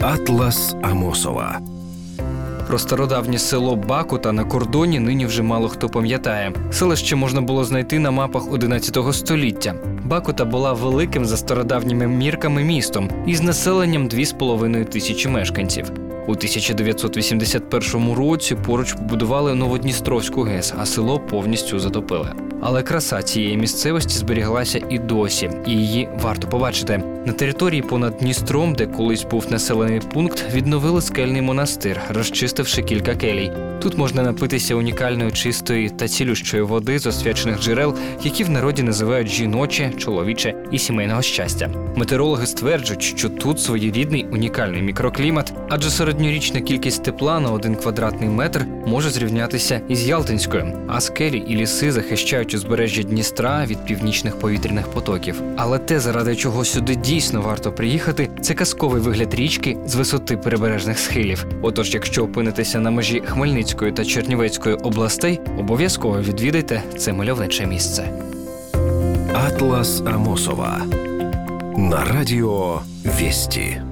Атлас Амосова. Про стародавнє село Бакута на кордоні нині вже мало хто пам'ятає. Селище можна було знайти на мапах 11 століття. Бакута була великим за стародавніми мірками містом із населенням 2,5 тисячі мешканців. У 1981 році поруч побудували Новодністровську ГЕС, а село повністю затопили. Але краса цієї місцевості зберіглася і досі, і її варто побачити. На території понад Дністром, де колись був населений пункт, відновили скельний монастир, розчистивши кілька келій. Тут можна напитися унікальної чистої та цілющої води з освячених джерел, які в народі називають жіноче, чоловіче і сімейного щастя. Метеорологи стверджують, що тут своєрідний унікальний мікроклімат, адже середньорічна кількість тепла на один квадратний метр може зрівнятися із Ялтинською, а скелі і ліси захищають узбережжя Дністра від північних повітряних потоків. Але те, заради чого сюди дійсно варто приїхати, це казковий вигляд річки з висоти прибережних схилів. Отож, якщо опинитеся на межі Хмельницької та Чернівецької областей, обов'язково відвідайте це мальовниче місце. Атлас Амосова. На радио Вести.